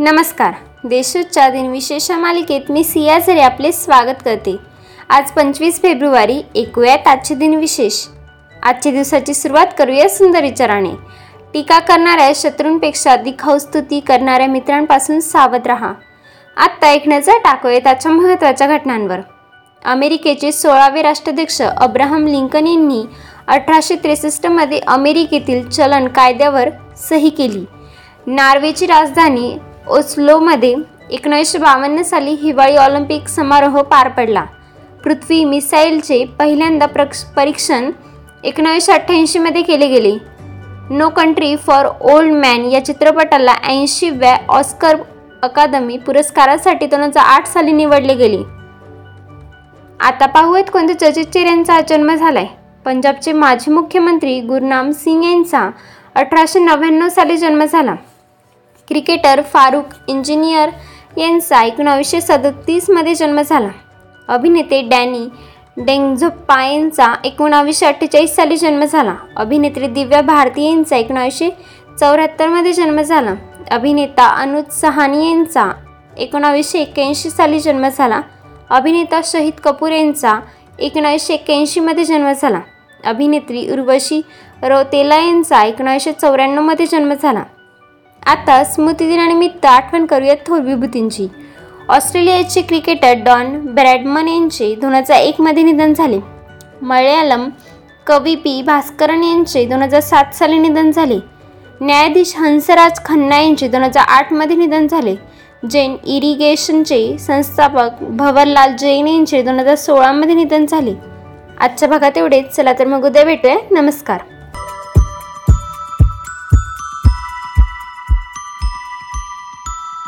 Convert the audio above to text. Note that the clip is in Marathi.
नमस्कार. देशोच्च्या दिनविशेष मालिकेत मी सिया झरे आपले स्वागत करते. आज पंचवीस फेब्रुवारी ऐकूयात आजचे दिनविशेष आजच्या दिवसाची सुरुवात करूया सुंदर विचाराने. टीका करणाऱ्या शत्रूंपेक्षा दिखाऊ स्तुती करणाऱ्या मित्रांपासून सावध राहा. आत्ता एक नजर टाकूया त्याच्या महत्त्वाच्या घटनांवर. अमेरिकेचे सोळावे राष्ट्राध्यक्ष अब्राहम लिंकन यांनी अठराशे त्रेसष्टमध्ये अमेरिकेतील चलन कायद्यावर सही केली. नॉर्वेची राजधानी ओस्लोमध्ये एकोणीसशे बावन्न साली हिवाळी ऑलिम्पिक समारोह पार पडला. पृथ्वी मिसाईलचे पहिल्यांदा प्रक्ष परीक्षण एकोणीसशे अठ्ठ्याऐंशीमध्ये केले गेले. No Country for Old Man या चित्रपटाला ऐंशीव्या ऑस्कर अकादमी पुरस्कारासाठी दोन हजार आठ साली निवडले गेले. आता पाहूयात कोणत्या चर्चित यांचा जन्म झालाय. पंजाबचे माजी मुख्यमंत्री गुरनाम सिंग यांचा अठराशे नव्याण्णव साली जन्म झाला. क्रिकेटर फारुख इंजिनियर यांचा एकोणावीसशे सदतीसमध्ये जन्म झाला. अभिनेते डॅनी डेंगझप्पा यांचा एकोणावीसशे अठ्ठेचाळीस साली जन्म झाला. अभिनेत्री दिव्या भारती यांचा एकोणावीसशे चौऱ्याहत्तरमध्ये जन्म झाला. अभिनेता अनुज सहानी यांचा एकोणावीसशे एक्क्याऐंशी साली जन्म झाला. अभिनेता शहीद कपूर यांचा एकोणावीसशे एक्क्याऐंशीमध्ये जन्म झाला. अभिनेत्री उर्वशी रौतेला यांचा एकोणावीसशे चौऱ्याण्णवमध्ये जन्म झाला. आता स्मृतिदिनानिमित्त आठवण करूयात थोर विभूतींची. ऑस्ट्रेलियाचे क्रिकेटर डॉन ब्रॅडमन यांचे दोन हजार एकमध्ये निधन झाले. मल्याळम कवी पी भास्करन यांचे दोन हजार सात साली निधन झाले. न्यायाधीश हंसराज खन्ना यांचे दोन हजार आठमध्ये निधन झाले. जैन इरिगेशनचे संस्थापक भवरलाल जैन यांचे दोन हजार सोळामध्ये निधन झाले. आजच्या भागात एवढेच. चला तर मग उद्या भेटूया. नमस्कार.